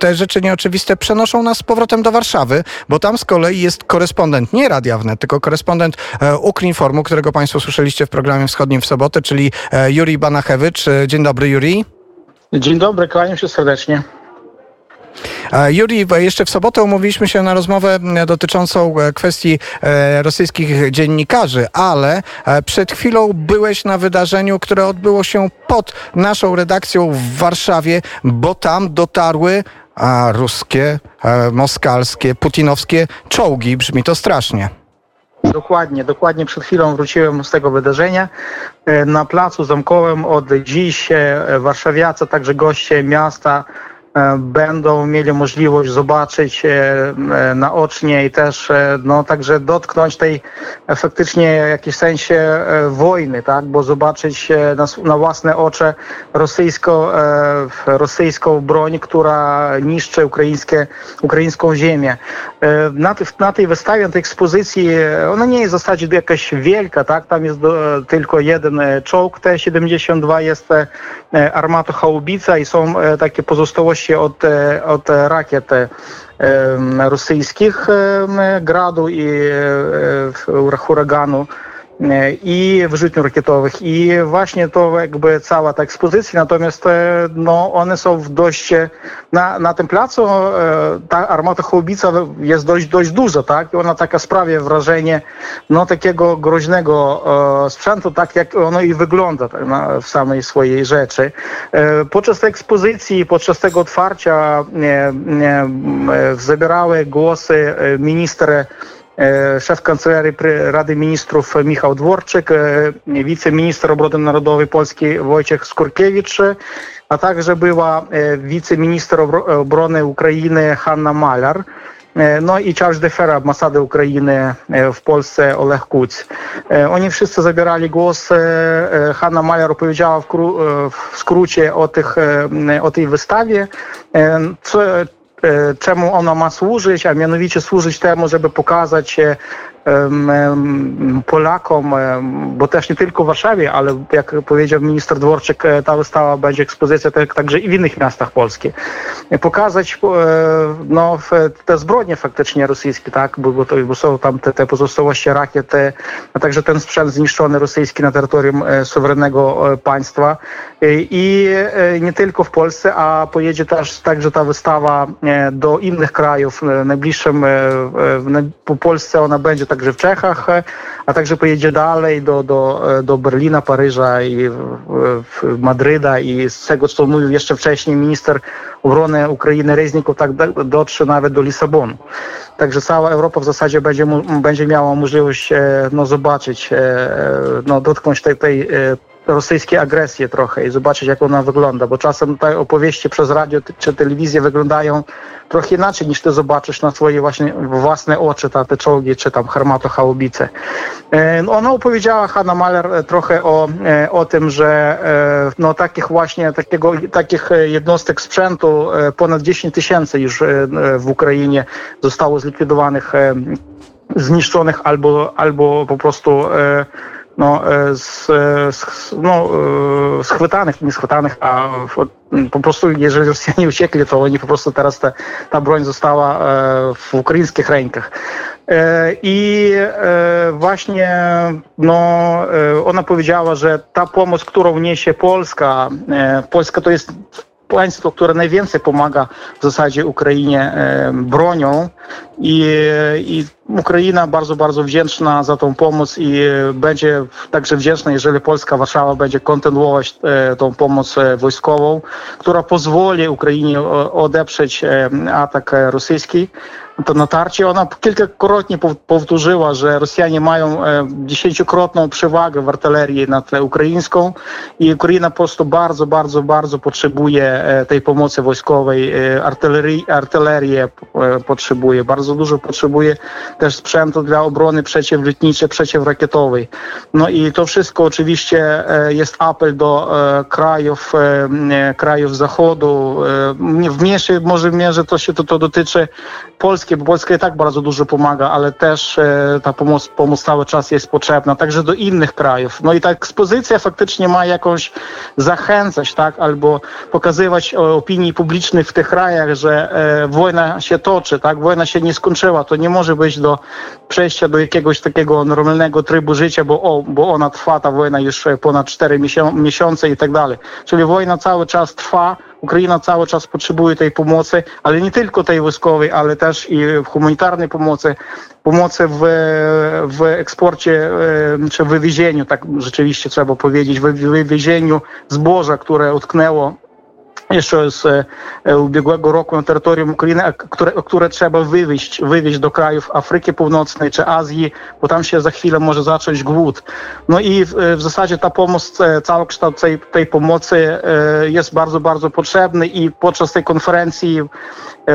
te rzeczy nieoczywiste przenoszą nas z powrotem do Warszawy, bo tam z kolei jest korespondent nie Radia Wnet, tylko korespondent Ukrinformu, którego Państwo słyszeliście w programie wschodnim w sobotę, czyli Juri Banachewicz. Dzień dobry, Juri. Dzień dobry, kłaniam się serdecznie. Juri, jeszcze w sobotę umówiliśmy się na rozmowę dotyczącą kwestii rosyjskich dziennikarzy, ale przed chwilą byłeś na wydarzeniu, które odbyło się pod naszą redakcją w Warszawie, bo tam dotarły ruskie, moskalskie, putinowskie czołgi. Brzmi to strasznie. Dokładnie, dokładnie przed chwilą wróciłem z tego wydarzenia. Na placu zamkowym od dziś warszawiacy, także goście miasta E, będą mieli możliwość zobaczyć e, e, naocznie i też no, także dotknąć tej faktycznie w jakimś sensie wojny, tak? bo zobaczyć na, na własne oczy rosyjską, rosyjską broń, która niszczy ukraińskie, ukraińską ziemię. Na, na tej wystawie, na tej ekspozycji, ona nie jest w zasadzie jakaś wielka, tak? tam jest do, tylko jeden czołg T-72, jest armata haubica i są takie pozostałości od, od rakiet rosyjskich Gradu i huraganu i wyrzutniów rakietowych. I właśnie to jakby cała ta ekspozycja, natomiast no, one są w dość, na, na tym placu ta armata Hołbica jest dość, dość duża, tak? Ona taka sprawia wrażenie no, takiego groźnego sprzętu, tak jak ono i wygląda tak, na, w samej swojej rzeczy. Podczas tej ekspozycji, podczas tego otwarcia zabierały głosy minister szef Kancelarii Rady Ministrów Michał Dworczyk, wiceminister obrony narodowej Polski Wojciech Skurkiewicz, a także była wiceminister obrony Ukrainy Hanna Malar. No i charge d'affaires ambasady Ukrainy w Polsce Oleg Kuc. Oni wszyscy zabierali głos. Hanna Maler opowiedziała w skrócie o, tych, o tej wystawie, co, czemu ona ma służyć, a mianowicie służyć temu, żeby pokazać Polakom, bo też nie tylko w Warszawie, ale jak powiedział minister Dworczyk, ta wystawa będzie ekspozycja także i w innych miastach Polski. Pokazać no, te zbrodnie faktycznie rosyjskie, tak, bo, to, bo są tam te, te pozostałości rakiet, a także ten sprzęt zniszczony rosyjski na terytorium suwerennego państwa i nie tylko w Polsce, a pojedzie też także ta wystawa do innych krajów. Najbliższym po Polsce ona będzie także w Czechach, a także pojedzie dalej do, do, do Berlina, Paryża i Madryda i z tego, co mówił jeszcze wcześniej minister obrony Ukrainy Reznikow, tak dotrze nawet do Lisabonu. Także cała Europa w zasadzie będzie, będzie miała możliwość no, zobaczyć, no, dotknąć tej, tej rosyjskiej agresji trochę i zobaczyć, jak ona wygląda, bo czasem te opowieści przez radio czy telewizję wyglądają trochę inaczej, niż ty zobaczysz na swoje właśnie własne oczy, ta, te czołgi, czy tam harmato-chałubice. Ona opowiedziała, Hanna Mahler, trochę o, o tym, że no, takich właśnie, takiego, takich jednostek sprzętu ponad 10 tysięcy już w Ukrainie zostało zlikwidowanych, zniszczonych albo, albo po prostu no, z, z, no, schwytanych, nie schwytanych, a po prostu jeżeli Rosjanie uciekli, to oni po prostu teraz ta, ta broń została w ukraińskich rękach. I właśnie no, ona powiedziała, że ta pomoc, którą niesie Polska, Polska to jest państwo, które najwięcej pomaga w zasadzie Ukrainie bronią. I, i Ukraina bardzo, bardzo wdzięczna za tą pomoc i będzie także wdzięczna, jeżeli Polska, Warszawa będzie kontynuować tą pomoc wojskową, która pozwoli Ukrainie odeprzeć atak rosyjski to natarcie. Ona kilkakrotnie powtórzyła, że Rosjanie mają dziesięciokrotną przewagę w artylerii nad ukraińską i Ukraina po prostu bardzo, bardzo, bardzo potrzebuje tej pomocy wojskowej, artylerii, artylerię potrzebuje, bardzo dużo potrzebuje też sprzętu dla obrony przeciwlotniczej, przeciwrakietowej. No i to wszystko oczywiście jest apel do krajów, krajów Zachodu. W mniejszej może mierze to się to, to dotyczy Polski, bo Polska i tak bardzo dużo pomaga, ale też ta pomoc, pomoc cały czas jest potrzebna, także do innych krajów. No i ta ekspozycja faktycznie ma jakąś zachęcać, tak, albo pokazywać opinii publicznej w tych krajach, że e, wojna się toczy, tak, wojna się nie skończyła, to nie może być do przejścia do jakiegoś takiego normalnego trybu życia, bo, o, bo ona trwa, ta wojna już ponad 4 miesiące i tak dalej. Czyli wojna cały czas trwa, Ukraina cały czas potrzebuje tej pomocy, ale nie tylko tej wojskowej, ale też i humanitarnej pomocy, pomocy w, w eksporcie czy wywiezieniu, tak rzeczywiście trzeba powiedzieć, w wywiezieniu zboża, które utknęło jeszcze z e, ubiegłego roku na terytorium Ukrainy, które, które trzeba wywieźć, wywieźć do krajów Afryki Północnej czy Azji, bo tam się za chwilę może zacząć głód. No i w, w zasadzie ta pomoc, e, cały kształt tej, tej pomocy e, jest bardzo, bardzo potrzebny i podczas tej konferencji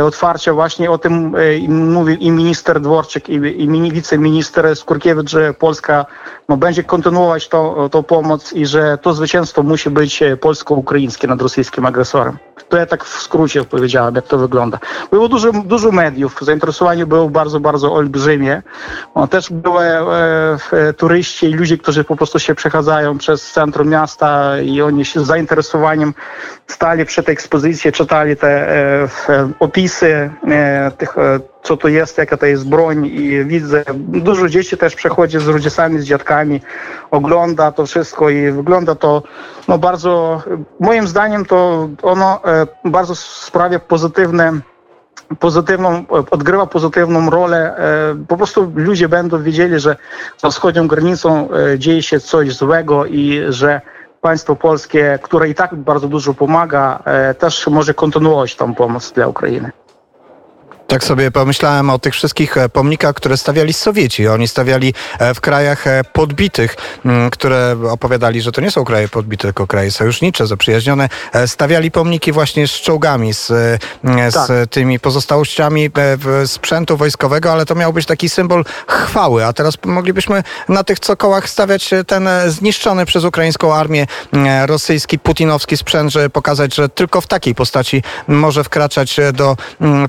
otwarcia właśnie o tym mówił i minister Dworczyk i, i wiceminister Skurkiewicz, że Polska no, będzie kontynuować tą, tą pomoc i że to zwycięstwo musi być polsko-ukraińskie nad rosyjskim agresorem. To ja tak w skrócie powiedziałem, jak to wygląda. Było dużo, dużo mediów, zainteresowanie było bardzo, bardzo olbrzymie. Też były e, e, turyści i ludzie, którzy po prostu się przechadzają przez centrum miasta i oni się z zainteresowaniem stali przy tej ekspozycji, czytali te e, opisy e, tych e, co to jest, jaka to jest broń i widzę, dużo dzieci też przechodzi z rodzicami, z dziadkami, ogląda to wszystko i wygląda to no bardzo, moim zdaniem to ono e, bardzo sprawia pozytywne pozytywną, odgrywa pozytywną rolę. E, po prostu ludzie będą wiedzieli, że za wschodnią granicą e, dzieje się coś złego i że państwo polskie, które i tak bardzo dużo pomaga, też może kontynuować tą pomoc dla Ukrainy. Tak sobie pomyślałem o tych wszystkich e, pomnikach, które stawiali Sowieci. Oni stawiali e, w krajach e, podbitych, które opowiadali, że to nie są kraje podbite, tylko kraje sojusznicze, zaprzyjaźnione. Stawiali pomniki właśnie z czołgami, z, z tak. tymi pozostałościami sprzętu wojskowego, ale to miał być taki symbol chwały. A teraz moglibyśmy na tych cokołach stawiać ten zniszczony przez ukraińską armię rosyjski, putinowski sprzęt, żeby pokazać, że tylko w takiej postaci może wkraczać do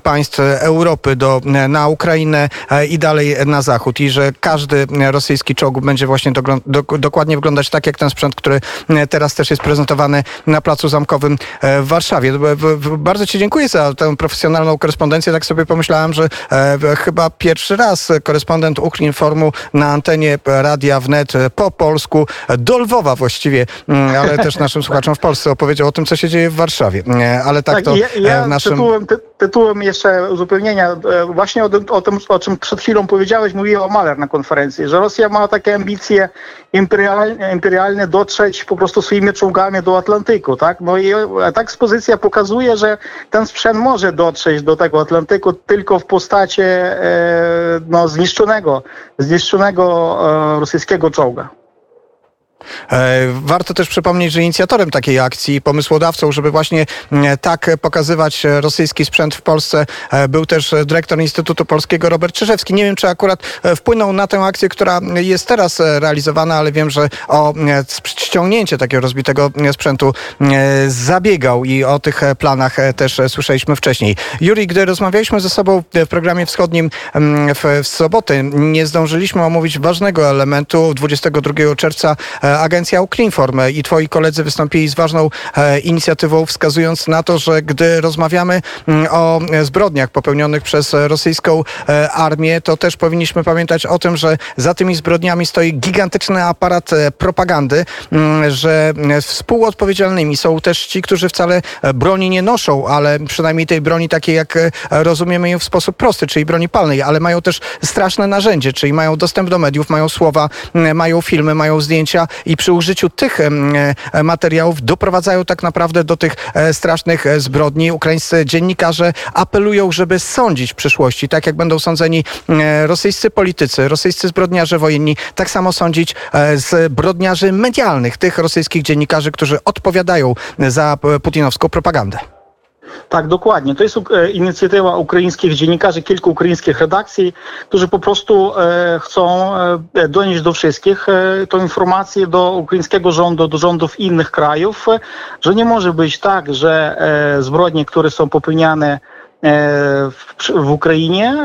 państw Europy do, na Ukrainę e, i dalej na zachód i że każdy rosyjski czołg będzie właśnie do, do, dokładnie wyglądać tak jak ten sprzęt, który teraz też jest prezentowany na Placu Zamkowym e, w Warszawie. Bardzo Ci dziękuję za tę profesjonalną korespondencję. Tak sobie pomyślałem, że e, chyba pierwszy raz korespondent Ukrinformu na antenie Radia Wnet po polsku do Lwowa właściwie, mm, ale też naszym słuchaczom w Polsce opowiedział o tym, co się dzieje w Warszawie. Ale tak, tak to ja, ja naszym... Tytułem, ty, tytułem jeszcze uzupełnienia. E, właśnie o, o, tym, o czym przed chwilą powiedziałeś, mówił Maler na konferencji, że Rosja ma takie ambicje imperialne, imperialne dotrzeć po prostu swoimi czołgami do Atlantyku, tak? No i ta ekspozycja pokazuje, że ten sprzęt może dotrzeć do tego Atlantyku tylko w postaci e, no, zniszczonego, zniszczonego e, rosyjskiego czołga. E, warto też przypomnieć, że inicjatorem takiej akcji, pomysłodawcą, żeby właśnie mm, tak pokazywać rosyjski sprzęt w Polsce, e, był też dyrektor Instytutu Polskiego Robert Czyżewski. Nie wiem, czy akurat e, wpłynął na tę akcję, która jest teraz realizowana, ale wiem, że o ściągnięcie takiego rozbitego sprzętu zabiegał i o tych planach też słyszeliśmy wcześniej. Juri, gdy rozmawialiśmy ze sobą w programie wschodnim mm, w, w sobotę, nie zdążyliśmy omówić ważnego elementu. 22 czerwca agencja Uklinform i twoi koledzy wystąpili z ważną e, inicjatywą, wskazując na to, że gdy rozmawiamy mm, o zbrodniach popełnionych przez rosyjską e, armię, to też powinniśmy pamiętać o tym, że za tymi zbrodniami stoi gigantyczny aparat e, propagandy, mm, że współodpowiedzialnymi są też ci, którzy wcale broni nie noszą, ale przynajmniej tej broni takiej, jak rozumiemy ją w sposób prosty, czyli broni palnej, ale mają też straszne narzędzie, czyli mają dostęp do mediów, mają słowa, mają filmy, mają zdjęcia i przy użyciu tych e, materiałów doprowadzają tak naprawdę do tych e, strasznych e, zbrodni. Ukraińscy dziennikarze apelują, żeby sądzić w przyszłości, tak jak będą sądzeni rosyjscy politycy, rosyjscy zbrodniarze wojenni, tak samo sądzić zbrodniarzy medialnych, tych rosyjskich dziennikarzy, którzy odpowiadają za putinowską propagandę. Tak, dokładnie. To jest e, inicjatywa ukraińskich dziennikarzy, kilku ukraińskich redakcji, którzy po prostu e, chcą e, donieść do wszystkich tą informację do ukraińskiego rządu, do rządów innych krajów, że nie może być tak, że zbrodnie, które są popełniane w, w Ukrainie.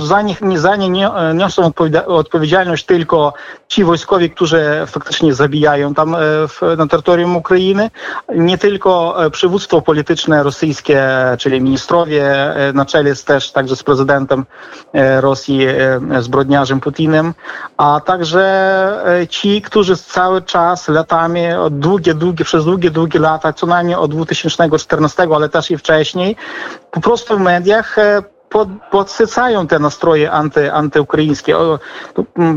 Za nich za nie niosą odpowiedzialność tylko ci wojskowi, którzy faktycznie zabijają tam w, na terytorium Ukrainy. Nie tylko przywództwo polityczne rosyjskie, czyli ministrowie na czele z też także z prezydentem Rosji, zbrodniarzem Putinem, a także ci, którzy cały czas latami, długie, długie, przez długie, długie lata, co najmniej od 2014, ale też i wcześniej, po prostu w mediach e, pod, podsycają te nastroje anty, antyukraińskie. O,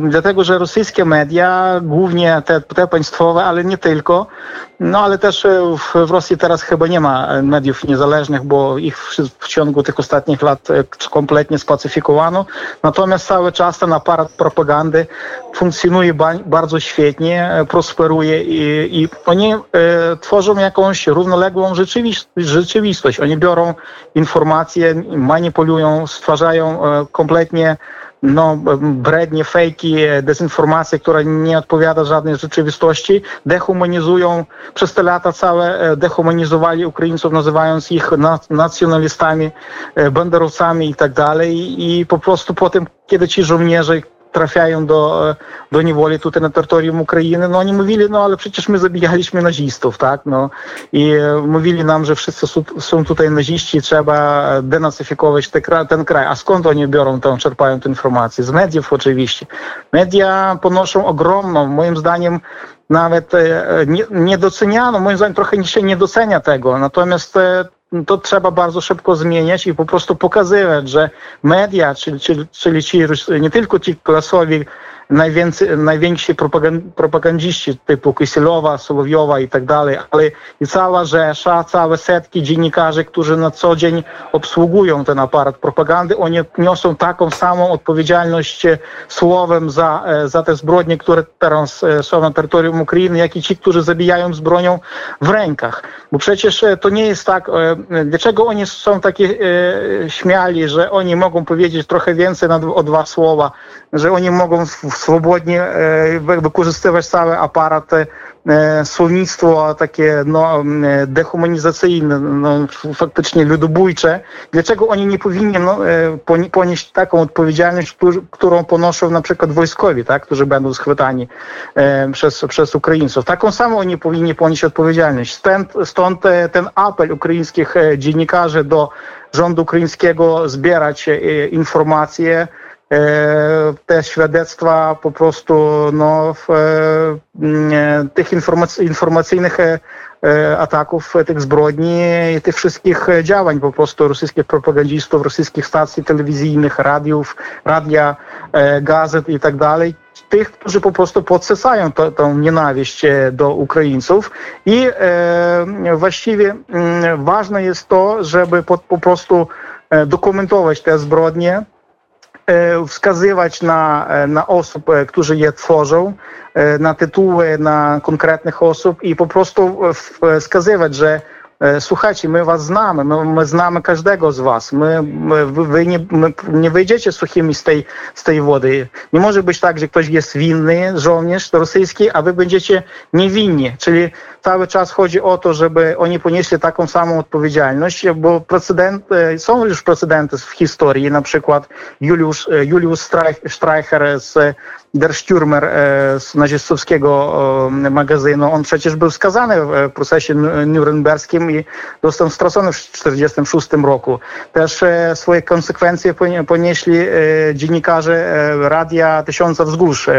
dlatego, że rosyjskie media, głównie te, te państwowe, ale nie tylko, no ale też e, w, w Rosji teraz chyba nie ma mediów niezależnych, bo ich w, w ciągu tych ostatnich lat e, kompletnie spacyfikowano. Natomiast cały czas ten aparat propagandy funkcjonuje ba, bardzo świetnie, e, prosperuje i, i oni e, tworzą jakąś równoległą rzeczywistość. Oni biorą informacje, manipulują, stwarzają e, kompletnie no, brednie, fejki, dezinformacje, która nie odpowiada żadnej rzeczywistości, dehumanizują przez te lata całe, e, dehumanizowali Ukraińców, nazywając ich nacjonalistami, e, banderowcami i tak dalej. I po prostu potem, kiedy ci żołnierze trafiają do, e, do niewoli tutaj na terytorium Ukrainy, no oni mówili, no ale przecież my zabijaliśmy nazistów, tak, no i mówili nam, że wszyscy są tutaj naziści, trzeba denacyfikować te, ten kraj. A skąd oni biorą tą, czerpają tę informację? Z mediów oczywiście. Media ponoszą ogromną, moim zdaniem, nawet e, nie, nie moim zdaniem trochę się nie docenia tego, natomiast e, to trzeba bardzo szybko zmieniać i po prostu pokazywać, że media, czyli, czyli, czyli ci, nie tylko ci klasowi najwięcej, najwięksi propagandziści typu Kisilowa, Sołowiowa i tak dalej, ale i cała rzesza, całe setki dziennikarzy, którzy na co dzień obsługują ten aparat propagandy, oni niosą taką samą odpowiedzialność e, słowem za, e, za te zbrodnie, które teraz e, są na terytorium Ukrainy, jak i ci, którzy zabijają z bronią w rękach. Bo przecież to nie jest tak, dlaczego oni są takie śmiali, że oni mogą powiedzieć trochę więcej na, o dwa słowa, że oni mogą swobodnie e, wykorzystywać cały aparat e, słownictwo takie no, dehumanizacyjne, no, faktycznie ludobójcze. Dlaczego oni nie powinni no, e, ponieść taką odpowiedzialność, którą ponoszą na przykład wojskowi, tak, którzy będą schwytani przez, przez Ukraińców? Taką samą oni powinni ponieść odpowiedzialność. Stąd, stąd ten apel ukraińskich dziennikarzy do rządu ukraińskiego zbierać informacje, E, te świadectwa po prostu no, w, e, tych informacyjnych e, ataków, tych zbrodni i tych wszystkich działań po prostu rosyjskich propagandzistów, rosyjskich stacji telewizyjnych, radiów, radia, gazet i tak dalej. Tych, którzy po prostu podsycają to, tą nienawiść do Ukraińców i e, właściwie e, ważne jest to, żeby po, po prostu dokumentować te zbrodnie, E, e, e, którzy je tworzą, na tytuły, na konkretnych osób i po prostu wskazywać, że E, słuchajcie, my was znamy, my, my znamy każdego z was. My, my wy nie, my nie wyjdziecie suchymi z tej, z tej wody. Nie może być tak, że ktoś jest winny, żołnierz rosyjski, a wy będziecie niewinni. Czyli cały czas chodzi o to, żeby oni ponieśli taką samą odpowiedzialność, bo precedent, e, są już precedenty w historii, na przykład Juliusz, e, Juliusz Streicher z Der Stürmer z nazistowskiego magazynu, on przecież był skazany w procesie nuremberskim i został stracony w 1946 roku. Też e, swoje konsekwencje ponieśli e, dziennikarze e, Radia Tysiąca Wzgórz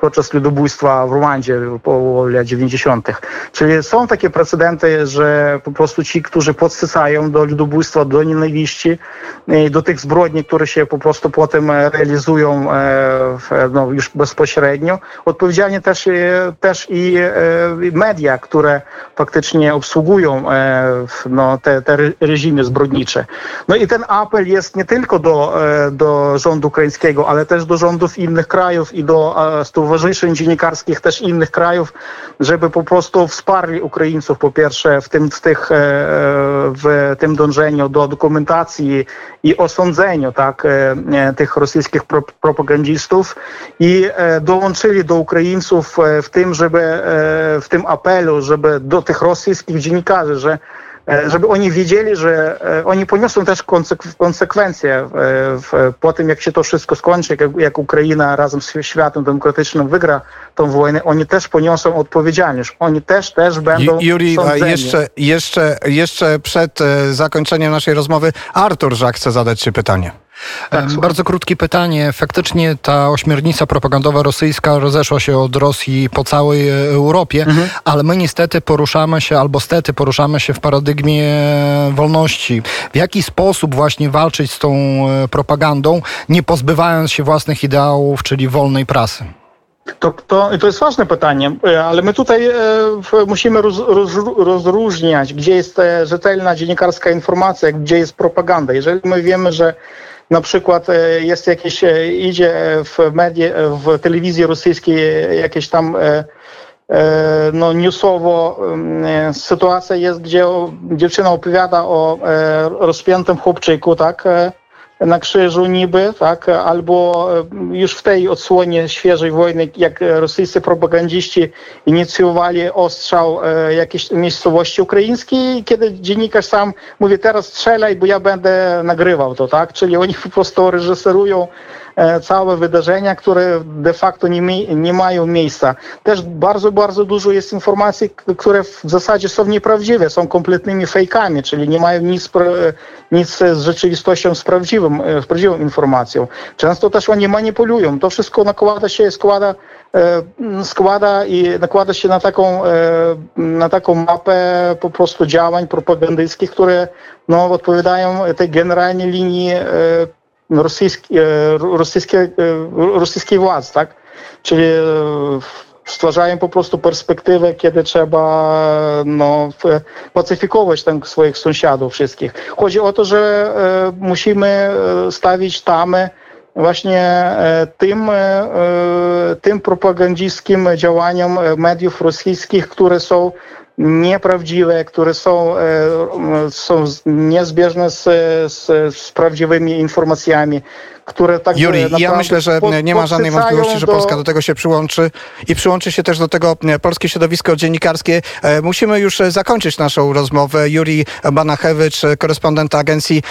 podczas ludobójstwa w Rwandzie po lat 90. Czyli są takie precedenty, że po prostu ci, którzy podsycają do ludobójstwa, do nienawiści, do tych zbrodni, które się po prostu potem realizują no, już bezpośrednio. Odpowiedzialni też, też i media, które faktycznie obsługują no, te, te reżimy zbrodnicze. No i ten apel jest nie tylko do, do rządu ukraińskiego, ale też do rządów innych krajów i do stowarzyszeń dziennikarskich też innych krajów, żeby po prostu wsparli Ukraińców po pierwsze w tym, w tych, w tym dążeniu do dokumentacji i osądzeniu tak, tych rosyjskich propagandistów i dołączyli do Ukraińców w tym, żeby w tym apelu, żeby do tych rosyjskich dziennikarzy, że żeby oni wiedzieli, że oni poniosą też konsekwencje po tym, jak się to wszystko skończy, jak, jak Ukraina razem z światem demokratycznym wygra tą wojnę, oni też poniosą odpowiedzialność. Oni też, też będą Juri, jeszcze, jeszcze, jeszcze przed zakończeniem naszej rozmowy Artur Żak chce zadać Ci pytanie. Tak, Bardzo krótkie pytanie. Faktycznie ta ośmiornica propagandowa rosyjska rozeszła się od Rosji po całej Europie, mhm. ale my niestety poruszamy się, albo stety poruszamy się w paradygmie wolności. W jaki sposób właśnie walczyć z tą e, propagandą, nie pozbywając się własnych ideałów, czyli wolnej prasy? To, to, to jest ważne pytanie, e, ale my tutaj e, musimy roz, roz, rozróżniać, gdzie jest e, rzetelna dziennikarska informacja, gdzie jest propaganda. Jeżeli my wiemy, że na przykład e, jest jakieś, e, idzie w, medie, w telewizji rosyjskiej jakieś tam e, no, newsowo sytuacja jest, gdzie dziewczyna opowiada o rozpiętym chłopczyku, tak, na krzyżu niby, tak, albo już w tej odsłonie świeżej wojny, jak rosyjscy propagandziści inicjowali ostrzał e, jakiejś miejscowości ukraińskiej, kiedy dziennikarz sam mówi teraz strzelaj, bo ja będę nagrywał to, tak, czyli oni po prostu reżyserują E, całe wydarzenia, które de facto nie, nie mają miejsca. Też bardzo, bardzo dużo jest informacji, które w zasadzie są nieprawdziwe, są kompletnymi fejkami, czyli nie mają nic, nic z rzeczywistością, z, prawdziwym, e, z prawdziwą informacją. Często też oni manipulują. To wszystko nakłada się, składa e, składa i nakłada się na taką, na taką mapę po prostu działań propagandyjskich, które no, odpowiadają tej generalnej linii rosyjskiej, rosyjskiej, rosyjskiej władz, tak? Czyli e, stwarzają po prostu perspektywę, kiedy trzeba no, pacyfikować tam swoich sąsiadów wszystkich. Chodzi o to, że e, musimy e, stawić tamy właśnie tym, tym propagandzistkim działaniom mediów rosyjskich, które są nieprawdziwe, które są, e, są niezbieżne z, z, z prawdziwymi informacjami, które tak Juri, ja myślę, że nie ma żadnej wątpliwości, że do... Polska do tego się przyłączy i przyłączy się też do tego e, polskie środowisko dziennikarskie. E, musimy już zakończyć naszą rozmowę. Juri Banachewicz, korespondent agencji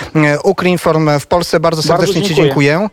Ukrinform w Polsce. Bardzo serdecznie Bardzo dziękuję. Ci dziękuję.